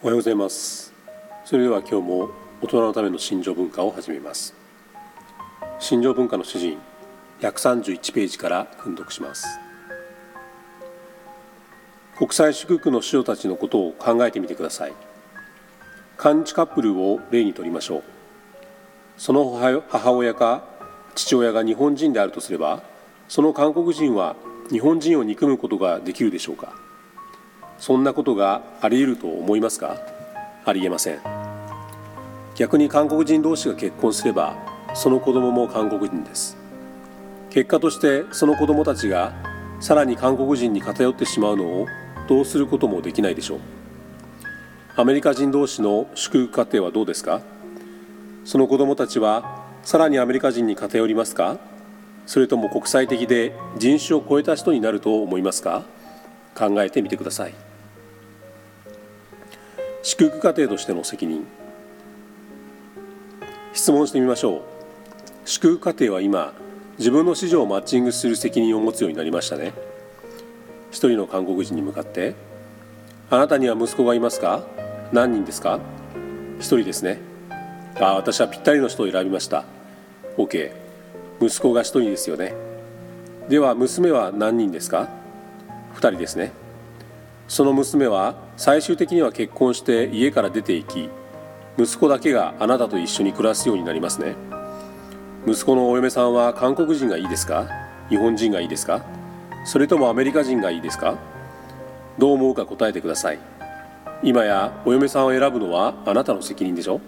おはようございます。それでは今日も大人のための心情文化を始めます。心情文化の主人131ページから訓読します。国際祝福の師匠たちのことを考えてみてください。韓日カップルを例にとりましょう。その母親か父親が日本人であるとすればその韓国人は日本人を憎むことができるでしょうか。そんなことがあり得ると思いますか？ありえません。逆に韓国人同士が結婚すればその子供も韓国人です。結果としてその子供たちがさらに韓国人に偏ってしまうのをどうすることもできないでしょう。アメリカ人同士の祝福家庭はどうですか？その子供たちはさらにアメリカ人に偏りますか？それとも国際的で人種を超えた人になると思いますか？考えてみてください。祝福家庭としての責任。質問してみましょう。祝福家庭は今自分の子女をマッチングする責任を持つようになりましたね。一人の韓国人に向かってあなたには息子がいますか？何人ですか一人ですね。ああ私はぴったりの人を選びました。OK 息子が一人ですよね。では娘は何人ですか？2人ですね。その娘は最終的には結婚して家から出て行き息子だけがあなたと一緒に暮らすようになりますね。息子のお嫁さんは韓国人がいいですか？日本人がいいですか？それともアメリカ人がいいですか？どう思うか答えてください。今やお嫁さんを選ぶのはあなたの責任でしょ？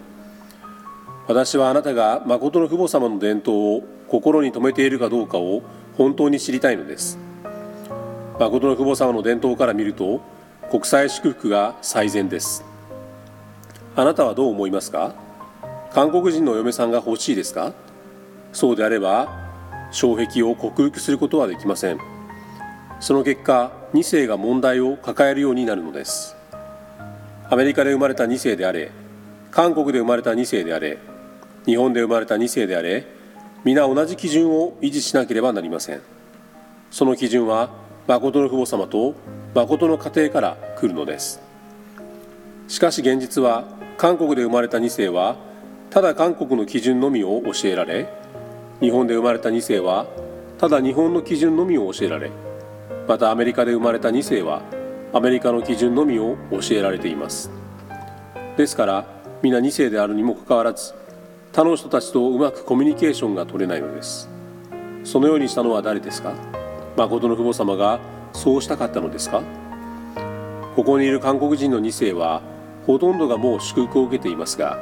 私はあなたが誠の父母様の伝統を心に留めているかどうかを本当に知りたいのです。誠の父母様の伝統から見ると国際祝福が最善です。あなたはどう思いますか？韓国人のお嫁さんが欲しいですか？そうであれば障壁を克服することはできません。その結果2世が問題を抱えるようになるのです。アメリカで生まれた2世であれ韓国で生まれた2世であれ日本で生まれた2世であれ皆同じ基準を維持しなければなりません。その基準は誠の父母様と誠の家庭から来るのです。しかし現実は韓国で生まれた2世はただ韓国の基準のみを教えられ日本で生まれた2世はただ日本の基準のみを教えられまたアメリカで生まれた2世はアメリカの基準のみを教えられています。ですから皆2世であるにもかかわらず他の人たちとうまくコミュニケーションが取れないのです。そのようにしたのは誰ですか？誠の父母様がそうしたかったのですか？ここにいる韓国人の2世はほとんどがもう祝福を受けていますが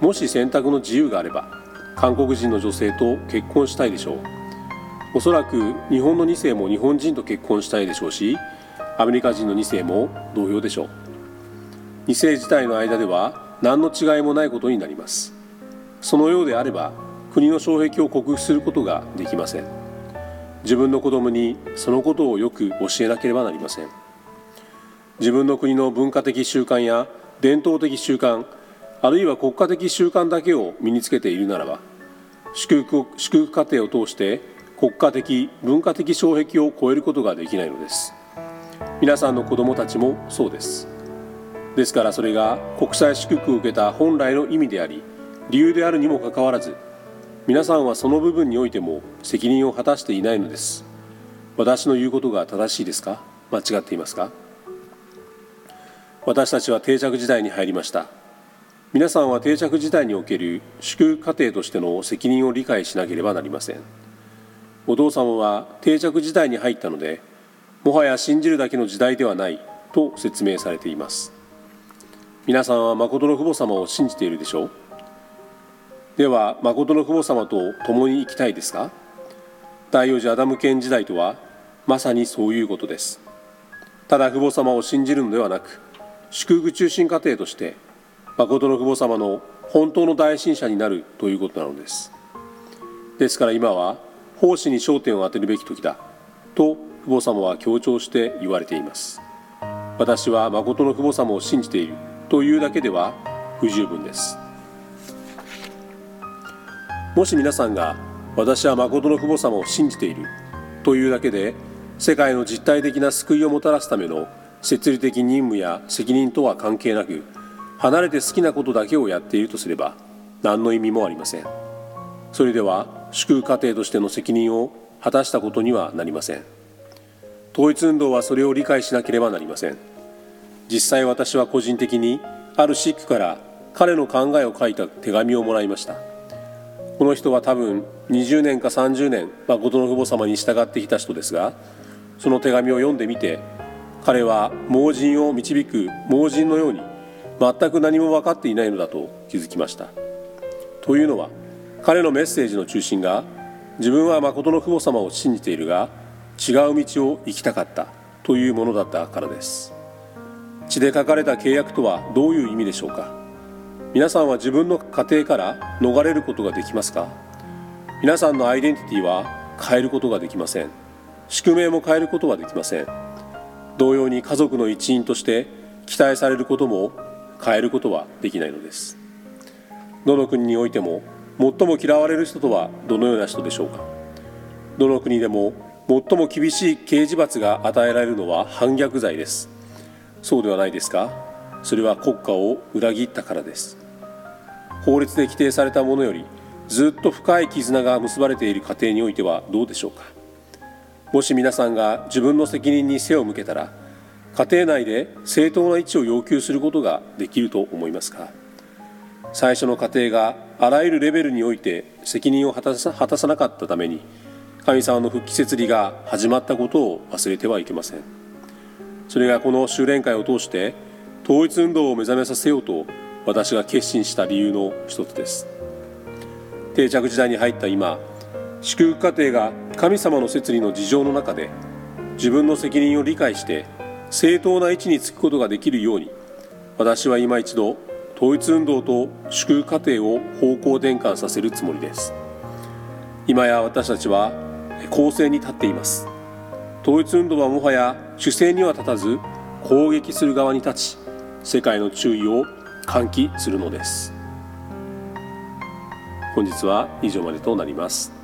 もし選択の自由があれば韓国人の女性と結婚したいでしょう。おそらく日本の2世も日本人と結婚したいでしょうしアメリカ人の2世も同様でしょう。2世自体の間では何の違いもないことになります。そのようであれば国の障壁を克服することができません。自分の子供にそのことをよく教えなければなりません。自分の国の文化的習慣や伝統的習慣あるいは国家的習慣だけを身につけているならば祝福祝福過程を通して国家的文化的障壁を超えることができないのです。皆さんの子供たちもそうです。ですからそれが国際祝福を受けた本来の意味であり理由であるにもかかわらず皆さんはその部分においても責任を果たしていないのです。私の言うことが正しいですか？間違っていますか？私たちは定着時代に入りました。皆さんは定着時代における祝福家庭としての責任を理解しなければなりません。お父様は定着時代に入ったのでもはや信じるだけの時代ではないと説明されています。皆さんは誠の父母様を信じているでしょう？では誠の父母様と共に生きたいですか？第四次アダム圏時代とはまさにそういうことです。ただ父母様を信じるのではなく祝福中心家庭として誠の父母様の本当の大信者になるということなのです。ですから今は奉仕に焦点を当てるべき時だと父母様は強調して言われています。私は誠の父母様を信じているというだけでは不十分です。もし皆さんが私は誠の父母様を信じているというだけで世界の実体的な救いをもたらすための設理的任務や責任とは関係なく離れて好きなことだけをやっているとすれば何の意味もありません。それでは祝福家庭としての責任を果たしたことにはなりません。統一運動はそれを理解しなければなりません。実際私は個人的にあるシックから彼の考えを書いた手紙をもらいました。この人は多分20年か30年誠の父母様に従ってきた人ですがその手紙を読んでみて彼は盲人を導く盲人のように全く何も分かっていないのだと気づきました。というのは彼のメッセージの中心が自分は誠の父母様を信じているが違う道を行きたかったというものだったからです。血で書かれた契約とはどういう意味でしょうか。皆さんは自分の家庭から逃れることができますか？皆さんのアイデンティティは変えることができません。宿命も変えることはできません。同様に家族の一員として期待されることも変えることはできないのです。どの国においても最も嫌われる人とはどのような人でしょうか？どの国でも最も厳しい刑事罰が与えられるのは反逆罪です。そうではないですか？それは国家を裏切ったからです。法律で規定されたものよりずっと深い絆が結ばれている家庭においてはどうでしょうか？もし皆さんが自分の責任に背を向けたら家庭内で正当な位置を要求することができると思いますか？最初の家庭があらゆるレベルにおいて責任を果たさ果たさなかったために神様の復帰設理が始まったことを忘れてはいけません。それがこの修練会を通して統一運動を目覚めさせようと私が決心した理由の一つです。定着時代に入った今祝福家庭が神様の摂理の事情の中で自分の責任を理解して正当な位置につくことができるように私は今一度統一運動と祝福家庭を方向転換させるつもりです。今や私たちは攻勢に立っています。統一運動はもはや主勢には立たず攻撃する側に立ち世界の注意を換気するのです。本日は以上までとなります。